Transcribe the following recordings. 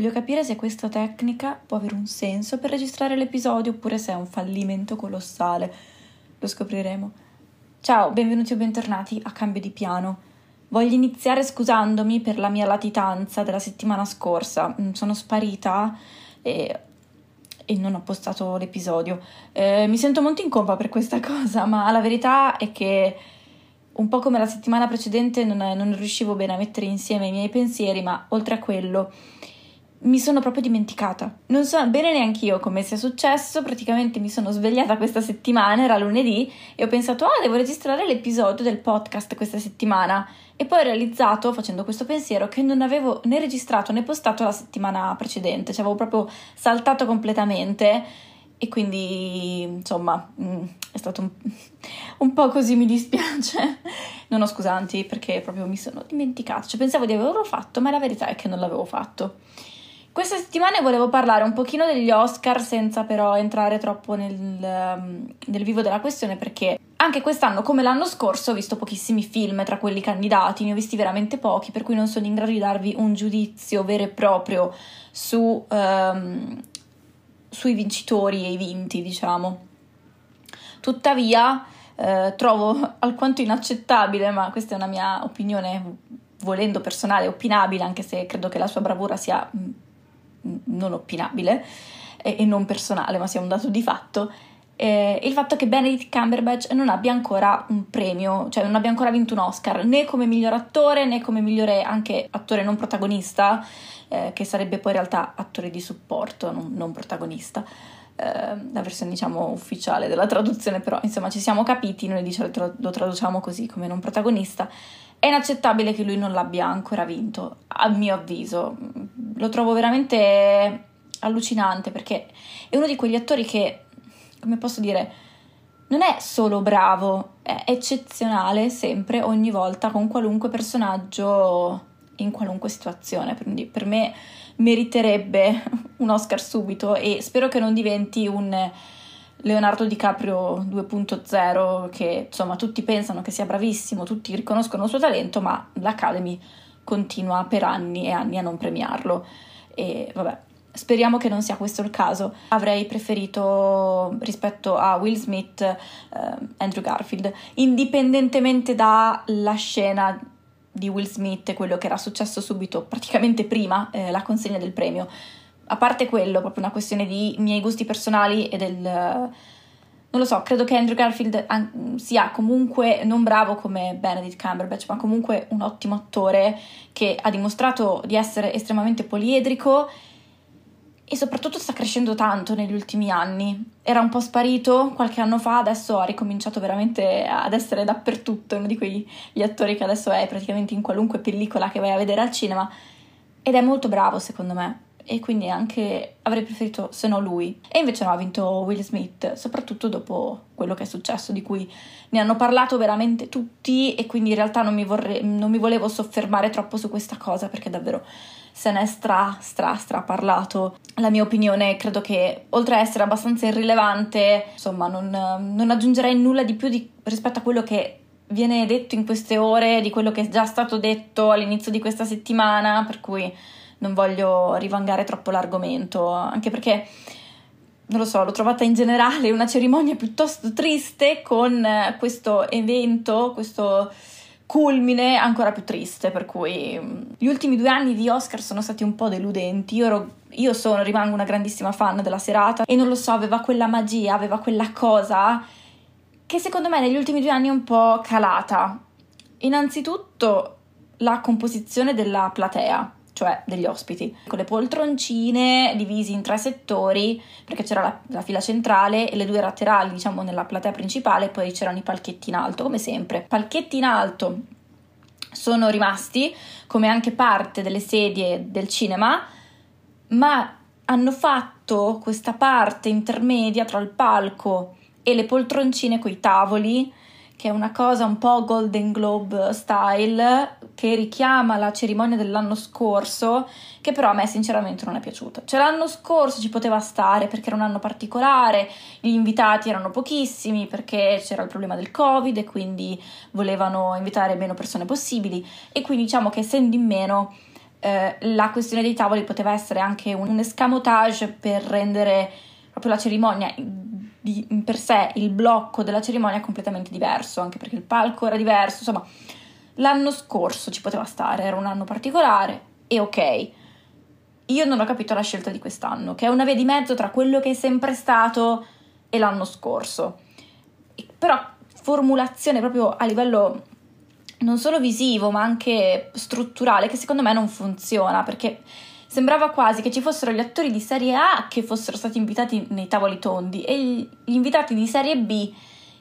Voglio capire se questa tecnica può avere un senso per registrare l'episodio oppure se è un fallimento colossale. Lo scopriremo. Ciao, benvenuti o bentornati a Cambio di Piano. Voglio iniziare scusandomi per la mia latitanza della settimana scorsa. Mm, sono sparita e, e non ho postato l'episodio. Eh, mi sento molto in colpa per questa cosa, ma la verità è che un po' come la settimana precedente non, non riuscivo bene a mettere insieme i miei pensieri, ma oltre a quello mi sono proprio dimenticata. Non so bene neanche io come sia successo, praticamente mi sono svegliata questa settimana, era lunedì, e ho pensato, ah, devo registrare l'episodio del podcast questa settimana. E poi ho realizzato, facendo questo pensiero, che non avevo né registrato né postato la settimana precedente, cioè avevo proprio saltato completamente. E quindi, insomma, mm, è stato un, un po' così, mi dispiace. Non ho scusanti perché proprio mi sono dimenticata. Cioè, pensavo di averlo fatto, ma la verità è che non l'avevo fatto. Questa settimana volevo parlare un pochino degli Oscar senza però entrare troppo nel, um, nel, vivo della questione perché anche quest'anno come l'anno scorso ho visto pochissimi film tra quelli candidati, ne ho visti veramente pochi per cui non sono in grado di darvi un giudizio vero e proprio su, um, sui vincitori e i vinti diciamo. Tuttavia eh, trovo alquanto inaccettabile, ma questa è una mia opinione volendo personale, opinabile anche se credo che la sua bravura sia non opinabile e, e non personale, ma sia un dato di fatto, eh, il fatto che Benedict Cumberbatch non abbia ancora un premio, cioè non abbia ancora vinto un Oscar, né come miglior attore né come migliore anche attore non protagonista, eh, che sarebbe poi in realtà attore di supporto, non, non protagonista. Eh, la versione diciamo ufficiale della traduzione, però insomma ci siamo capiti, noi lo traduciamo così come non protagonista. È inaccettabile che lui non l'abbia ancora vinto, a mio avviso. Lo trovo veramente allucinante perché è uno di quegli attori che, come posso dire, non è solo bravo, è eccezionale sempre, ogni volta, con qualunque personaggio, in qualunque situazione. Quindi per me meriterebbe un Oscar subito e spero che non diventi un Leonardo DiCaprio 2.0 che insomma tutti pensano che sia bravissimo, tutti riconoscono il suo talento, ma l'Academy continua per anni e anni a non premiarlo. E vabbè, speriamo che non sia questo il caso. Avrei preferito rispetto a Will Smith eh, Andrew Garfield, indipendentemente dalla scena di Will Smith e quello che era successo subito, praticamente prima eh, la consegna del premio a parte quello, proprio una questione di miei gusti personali e del... non lo so, credo che Andrew Garfield sia comunque non bravo come Benedict Cumberbatch, ma comunque un ottimo attore che ha dimostrato di essere estremamente poliedrico e soprattutto sta crescendo tanto negli ultimi anni. Era un po' sparito qualche anno fa, adesso ha ricominciato veramente ad essere dappertutto, uno di quegli attori che adesso è praticamente in qualunque pellicola che vai a vedere al cinema ed è molto bravo secondo me e quindi anche avrei preferito se no lui. E invece no, ha vinto Will Smith, soprattutto dopo quello che è successo, di cui ne hanno parlato veramente tutti e quindi in realtà non mi, vorrei, non mi volevo soffermare troppo su questa cosa perché davvero se ne è stra, stra, stra parlato. La mia opinione credo che oltre a essere abbastanza irrilevante, insomma, non, non aggiungerei nulla di più di, rispetto a quello che viene detto in queste ore, di quello che è già stato detto all'inizio di questa settimana, per cui non voglio rivangare troppo l'argomento, anche perché non lo so, l'ho trovata in generale una cerimonia piuttosto triste con questo evento, questo culmine ancora più triste, per cui mm, gli ultimi due anni di Oscar sono stati un po' deludenti. Io, ero, io sono, rimango una grandissima fan della serata e non lo so, aveva quella magia, aveva quella cosa che secondo me negli ultimi due anni è un po' calata. Innanzitutto la composizione della platea cioè degli ospiti, con le poltroncine divisi in tre settori, perché c'era la, la, fila centrale e le due laterali, diciamo, nella platea principale, poi c'erano i palchetti in alto, come sempre. Palchetti in alto sono rimasti, come anche parte delle sedie del cinema, ma hanno fatto questa parte intermedia tra il palco e le poltroncine coi tavoli che è una cosa un po' Golden Globe style, che richiama la cerimonia dell'anno scorso, che però a me sinceramente non è piaciuta. Cioè l'anno scorso ci poteva stare perché era un anno particolare, gli invitati erano pochissimi perché c'era il problema del Covid e quindi volevano invitare meno persone possibili e quindi diciamo che essendo in meno eh, la questione dei tavoli poteva essere anche un, un escamotage per rendere proprio la cerimonia di, per sé il blocco della cerimonia è completamente diverso, anche perché il palco era diverso, insomma, l'anno scorso ci poteva stare, era un anno particolare e ok. Io non ho capito la scelta di quest'anno, che è una via di mezzo tra quello che è sempre stato e l'anno scorso. Però formulazione proprio a livello non solo visivo, ma anche strutturale, che secondo me non funziona, perché Sembrava quasi che ci fossero gli attori di serie A che fossero stati invitati nei tavoli tondi e gli invitati di serie B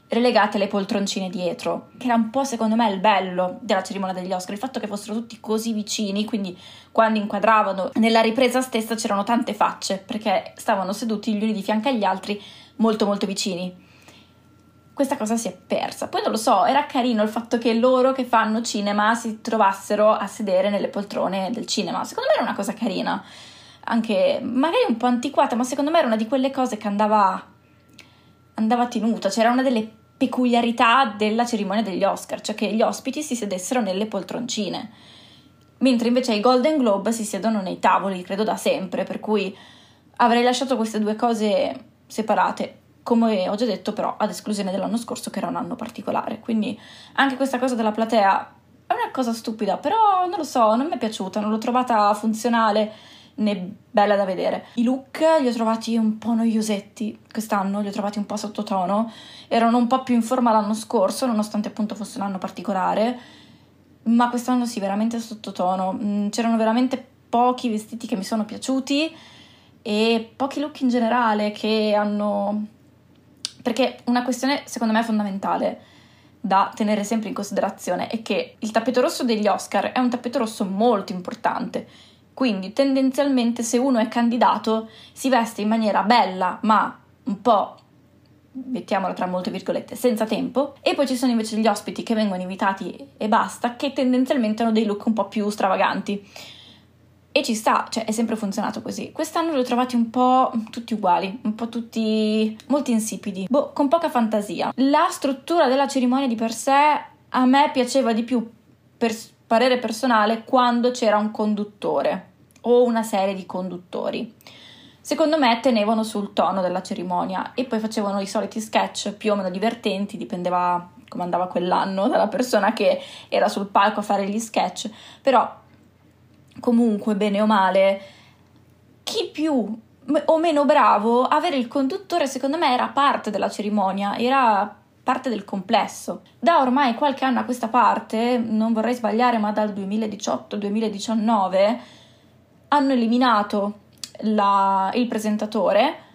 relegati alle poltroncine dietro, che era un po' secondo me il bello della cerimonia degli Oscar, il fatto che fossero tutti così vicini, quindi quando inquadravano nella ripresa stessa c'erano tante facce, perché stavano seduti gli uni di fianco agli altri molto molto vicini questa cosa si è persa. Poi non lo so, era carino il fatto che loro che fanno cinema si trovassero a sedere nelle poltrone del cinema. Secondo me era una cosa carina, anche magari un po' antiquata, ma secondo me era una di quelle cose che andava, andava tenuta, cioè era una delle peculiarità della cerimonia degli Oscar, cioè che gli ospiti si sedessero nelle poltroncine, mentre invece ai Golden Globe si siedono nei tavoli, credo da sempre, per cui avrei lasciato queste due cose separate come ho già detto però ad esclusione dell'anno scorso che era un anno particolare, quindi anche questa cosa della platea è una cosa stupida, però non lo so, non mi è piaciuta, non l'ho trovata funzionale né bella da vedere. I look li ho trovati un po' noiosetti quest'anno, li ho trovati un po' sottotono, erano un po' più in forma l'anno scorso, nonostante appunto fosse un anno particolare, ma quest'anno sì, veramente sottotono. Mm, c'erano veramente pochi vestiti che mi sono piaciuti e pochi look in generale che hanno perché una questione secondo me fondamentale da tenere sempre in considerazione è che il tappeto rosso degli Oscar è un tappeto rosso molto importante. Quindi tendenzialmente se uno è candidato si veste in maniera bella ma un po' mettiamola tra molte virgolette, senza tempo, e poi ci sono invece gli ospiti che vengono invitati e basta, che tendenzialmente hanno dei look un po' più stravaganti. E ci sta, cioè è sempre funzionato così. Quest'anno li ho trovati un po' tutti uguali, un po' tutti molto insipidi, boh, con poca fantasia. La struttura della cerimonia di per sé a me piaceva di più, per parere personale, quando c'era un conduttore o una serie di conduttori. Secondo me tenevano sul tono della cerimonia e poi facevano i soliti sketch più o meno divertenti, dipendeva come andava quell'anno dalla persona che era sul palco a fare gli sketch, però comunque bene o male, chi più o meno bravo, avere il conduttore secondo me era parte della cerimonia, era parte del complesso. Da ormai qualche anno a questa parte, non vorrei sbagliare, ma dal 2018-2019 hanno eliminato la, il presentatore,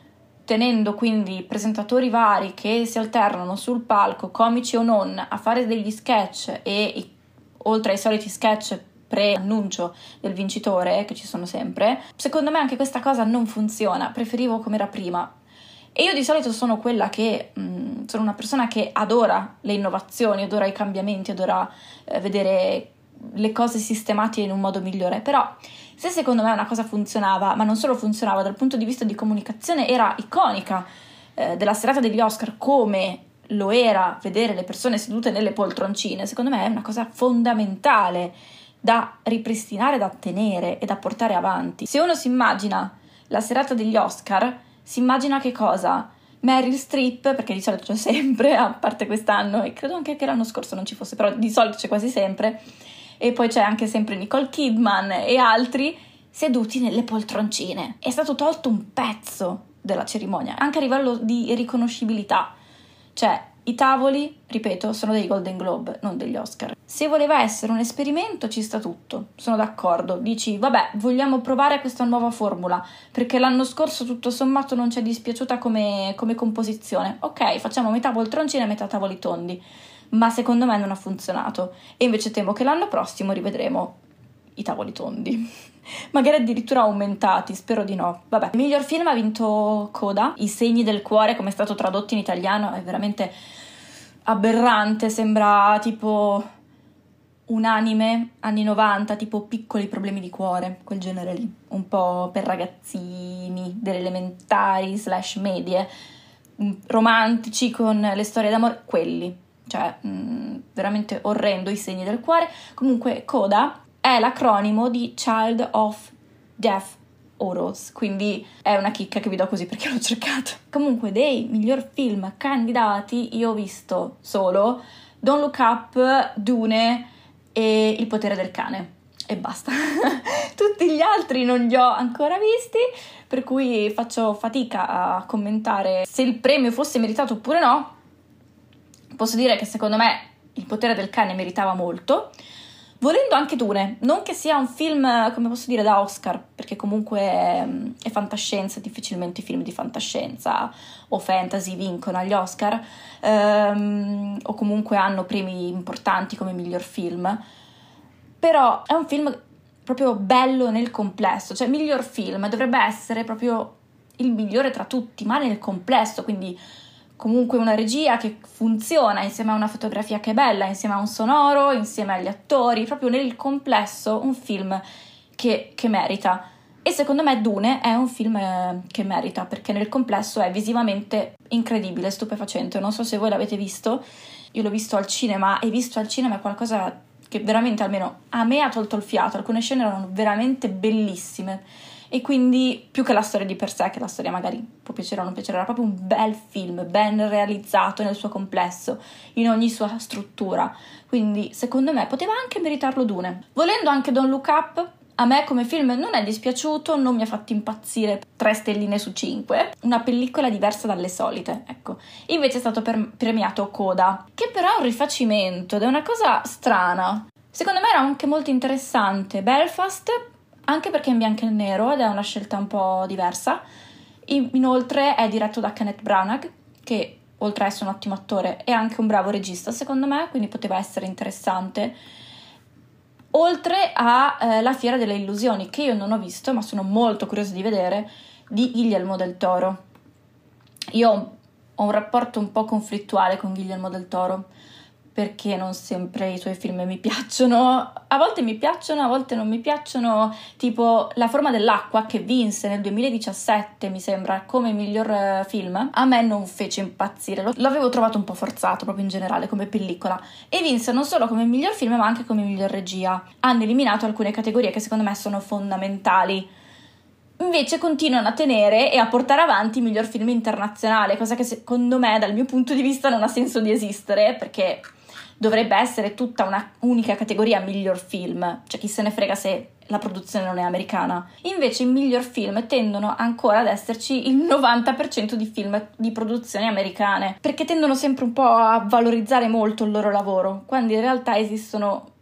tenendo quindi presentatori vari che si alternano sul palco, comici o non, a fare degli sketch e oltre ai soliti sketch pre-annuncio del vincitore, che ci sono sempre, secondo me anche questa cosa non funziona, preferivo come era prima. E io di solito sono quella che, mh, mm, sono una persona che adora le innovazioni, adora i cambiamenti, adora eh, vedere le cose sistemate in un modo migliore, però se secondo me una cosa funzionava, ma non solo funzionava dal punto di vista di comunicazione, era iconica eh, della serata degli Oscar come lo era vedere le persone sedute nelle poltroncine, secondo me è una cosa fondamentale da ripristinare, da tenere e da portare avanti. Se uno si immagina la serata degli Oscar, si immagina che cosa? Meryl Streep, perché di solito c'è sempre, a parte quest'anno, e credo anche che l'anno scorso non ci fosse, però di solito c'è quasi sempre, e poi c'è anche sempre Nicole Kidman e altri seduti nelle poltroncine. È stato tolto un pezzo della cerimonia, anche a livello di riconoscibilità. Cioè, i tavoli, ripeto, sono dei Golden Globe, non degli Oscar. Se voleva essere un esperimento ci sta tutto, sono d'accordo. Dici, vabbè, vogliamo provare questa nuova formula, perché l'anno scorso tutto sommato non ci è dispiaciuta come, come composizione. Ok, facciamo metà poltroncine e metà tavoli tondi ma secondo me non ha funzionato e invece temo che l'anno prossimo rivedremo i tavoli tondi. Magari addirittura aumentati, spero di no. Vabbè, il miglior film ha vinto Coda, I segni del cuore, come è stato tradotto in italiano, è veramente aberrante, sembra tipo un anime anni 90, tipo piccoli problemi di cuore, quel genere lì, un po' per ragazzini delle elementari slash medie, mm, romantici con le storie d'amore, quelli, cioè mh, mm, veramente orrendo i segni del cuore. Comunque Coda è l'acronimo di Child of Deaf Oros, quindi è una chicca che vi do così perché l'ho cercato. Comunque dei miglior film candidati io ho visto solo Don't Look Up, Dune e Il potere del cane e basta. Tutti gli altri non li ho ancora visti, per cui faccio fatica a commentare se il premio fosse meritato oppure no, Posso dire che secondo me Il potere del cane meritava molto. Volendo anche Dune, non che sia un film, come posso dire, da Oscar, perché comunque è, è fantascienza, difficilmente i film di fantascienza o fantasy vincono agli Oscar, ehm, o comunque hanno premi importanti come miglior film, però è un film proprio bello nel complesso, cioè miglior film dovrebbe essere proprio il migliore tra tutti, ma nel complesso, quindi comunque una regia che funziona insieme a una fotografia che è bella, insieme a un sonoro, insieme agli attori, proprio nel complesso un film che, che merita. E secondo me Dune è un film eh, che merita perché nel complesso è visivamente incredibile, stupefacente. Non so se voi l'avete visto, io l'ho visto al cinema e visto al cinema è qualcosa che veramente almeno a me ha tolto il fiato. Alcune scene erano veramente bellissime e quindi più che la storia di per sé, che la storia magari può piacere o non piacere, era proprio un bel film, ben realizzato nel suo complesso, in ogni sua struttura. Quindi secondo me poteva anche meritarlo Dune. Volendo anche Don't Look Up, a me come film non è dispiaciuto, non mi ha fatto impazzire 3 stelline su 5, una pellicola diversa dalle solite, ecco. Invece è stato per- premiato Coda, che però è un rifacimento ed è una cosa strana. Secondo me era anche molto interessante. Belfast anche perché è in bianco e nero ed è una scelta un po' diversa. Inoltre è diretto da Kenneth Branagh, che oltre ad essere un ottimo attore è anche un bravo regista secondo me, quindi poteva essere interessante. Oltre alla eh, Fiera delle Illusioni, che io non ho visto, ma sono molto curiosa di vedere, di Guillermo del Toro. Io ho un rapporto un po' conflittuale con Guillermo del Toro perché non sempre i suoi film mi piacciono. A volte mi piacciono, a volte non mi piacciono. Tipo La forma dell'acqua che vinse nel 2017, mi sembra, come miglior eh, film. A me non fece impazzire. L'avevo trovato un po' forzato proprio in generale come pellicola. E vinse non solo come miglior film, ma anche come miglior regia. Hanno eliminato alcune categorie che secondo me sono fondamentali invece continuano a tenere e a portare avanti il miglior film internazionale, cosa che secondo me dal mio punto di vista non ha senso di esistere perché dovrebbe essere tutta una unica categoria miglior film, cioè chi se ne frega se la produzione non è americana. Invece i miglior film tendono ancora ad esserci il 90% di film di produzioni americane, perché tendono sempre un po' a valorizzare molto il loro lavoro, quando in realtà esistono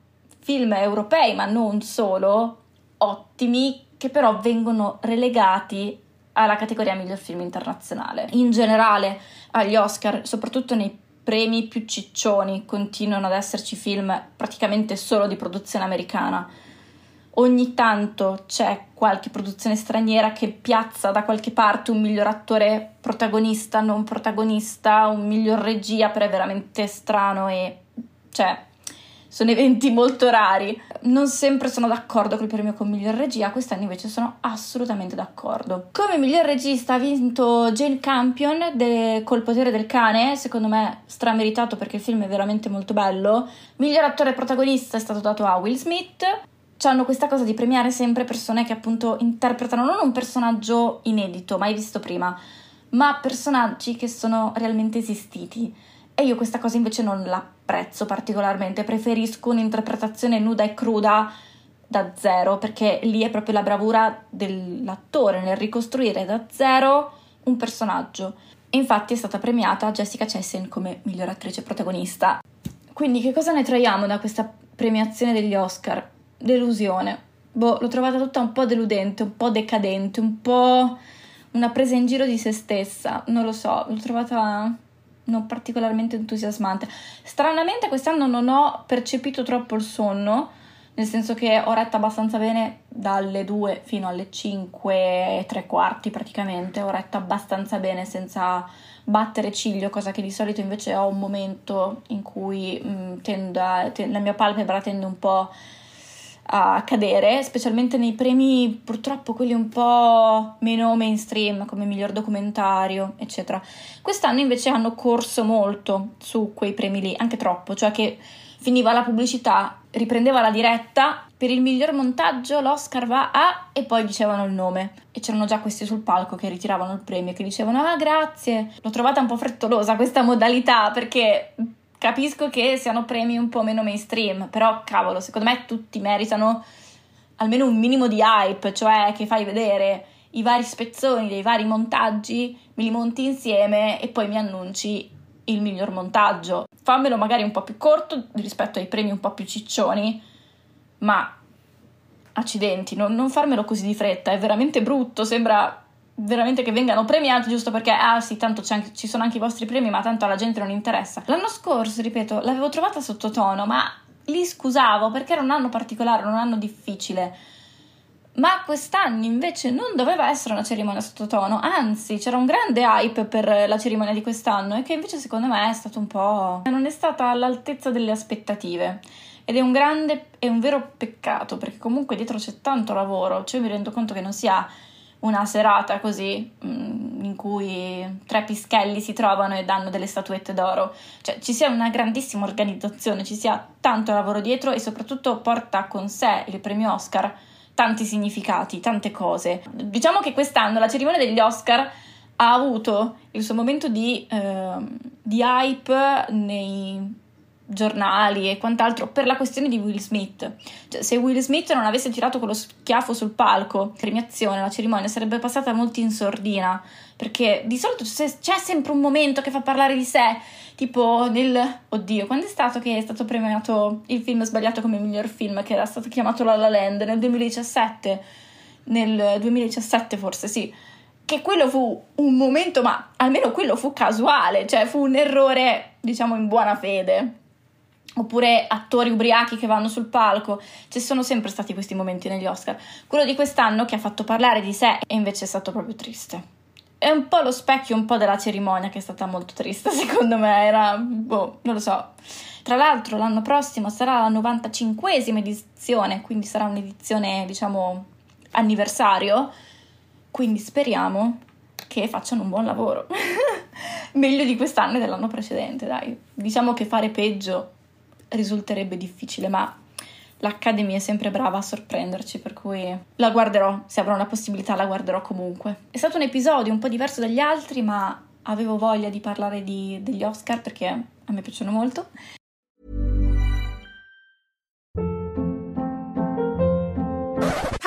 film europei, ma non solo, ottimi, che però vengono relegati alla categoria miglior film internazionale. In generale agli Oscar, soprattutto nei premi più ciccioni, continuano ad esserci film praticamente solo di produzione americana. ogni tanto c'è qualche produzione straniera che piazza da qualche parte un miglior attore protagonista, non protagonista, un miglior regia, però è veramente strano e cioè sono eventi molto rari. Non sempre sono d'accordo col premio con miglior regia, quest'anno invece sono assolutamente d'accordo. Come miglior regista ha vinto Jane Campion de- col potere del cane, secondo me strameritato perché il film è veramente molto bello. Miglior attore protagonista è stato dato a Will Smith. Hanno questa cosa di premiare sempre persone che appunto interpretano non un personaggio inedito, mai visto prima, ma personaggi che sono realmente esistiti. E io questa cosa invece non l'apprezzo particolarmente, preferisco un'interpretazione nuda e cruda da zero, perché lì è proprio la bravura dell'attore nel ricostruire da zero un personaggio. Infatti è stata premiata Jessica Chastain come miglior attrice protagonista. Quindi che cosa ne traiamo da questa premiazione degli Oscar? Delusione. Boh, l'ho trovata tutta un po' deludente, un po' decadente, un po' una presa in giro di se stessa. Non lo so, l'ho trovata non particolarmente entusiasmante. Stranamente quest'anno non ho percepito troppo il sonno, nel senso che ho retto abbastanza bene dalle 2 fino alle 5 e tre quarti praticamente, ho retto abbastanza bene senza battere ciglio, cosa che di solito invece ho un momento in cui mh, mm, tendo a, ten- la mia palpebra tende un po' a cadere, specialmente nei premi purtroppo quelli un po' meno mainstream come miglior documentario, eccetera. Quest'anno invece hanno corso molto su quei premi lì, anche troppo, cioè che finiva la pubblicità, riprendeva la diretta, per il miglior montaggio l'Oscar va a e poi dicevano il nome e c'erano già questi sul palco che ritiravano il premio che dicevano ah grazie. L'ho trovata un po' frettolosa questa modalità perché Capisco che siano premi un po' meno mainstream, però cavolo, secondo me tutti meritano almeno un minimo di hype, cioè che fai vedere i vari spezzoni dei vari montaggi, me li monti insieme e poi mi annunci il miglior montaggio. Fammelo magari un po' più corto rispetto ai premi un po' più ciccioni, ma accidenti, non, non farmelo così di fretta, è veramente brutto, sembra veramente che vengano premiati giusto perché, ah sì, tanto ci sono anche i vostri premi, ma tanto alla gente non interessa. L'anno scorso, ripeto, l'avevo trovata sottotono, ma li scusavo perché era un anno particolare, un anno difficile. Ma quest'anno invece non doveva essere una cerimonia sottotono, anzi c'era un grande hype per la cerimonia di quest'anno e che invece secondo me è stato un po'... non è stata all'altezza delle aspettative. Ed è un grande e un vero peccato perché comunque dietro c'è tanto lavoro, cioè mi rendo conto che non sia una serata così mm, in cui tre pischelli si trovano e danno delle statuette d'oro, cioè ci sia una grandissima organizzazione, ci sia tanto lavoro dietro e soprattutto porta con sé il premio Oscar tanti significati, tante cose. Diciamo che quest'anno la cerimonia degli Oscar ha avuto il suo momento di, eh, di hype nei giornali e quant'altro per la questione di Will Smith. Cioè, se Will Smith non avesse tirato quello schiaffo sul palco, premiazione, la cerimonia sarebbe passata molto in sordina, perché di solito c'è sempre un momento che fa parlare di sé, tipo nel... Oddio, quando è stato che è stato premiato il film sbagliato come miglior film, che era stato chiamato La La Land, nel 2017? Nel 2017 forse, sì che quello fu un momento, ma almeno quello fu casuale, cioè fu un errore, diciamo, in buona fede oppure attori ubriachi che vanno sul palco, ci sono sempre stati questi momenti negli Oscar. Quello di quest'anno che ha fatto parlare di sé e invece è stato proprio triste. È un po' lo specchio un po' della cerimonia che è stata molto triste, secondo me, era boh, non lo so. Tra l'altro l'anno prossimo sarà la 95esima edizione, quindi sarà un'edizione, diciamo, anniversario, quindi speriamo che facciano un buon lavoro. Meglio di quest'anno e dell'anno precedente, dai. Diciamo che fare peggio risulterebbe difficile, ma l'Academy è sempre brava a sorprenderci, per cui la guarderò, se avrò la possibilità la guarderò comunque. È stato un episodio un po' diverso dagli altri, ma avevo voglia di parlare di, degli Oscar perché a me piacciono molto.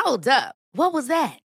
Hold up. What was that?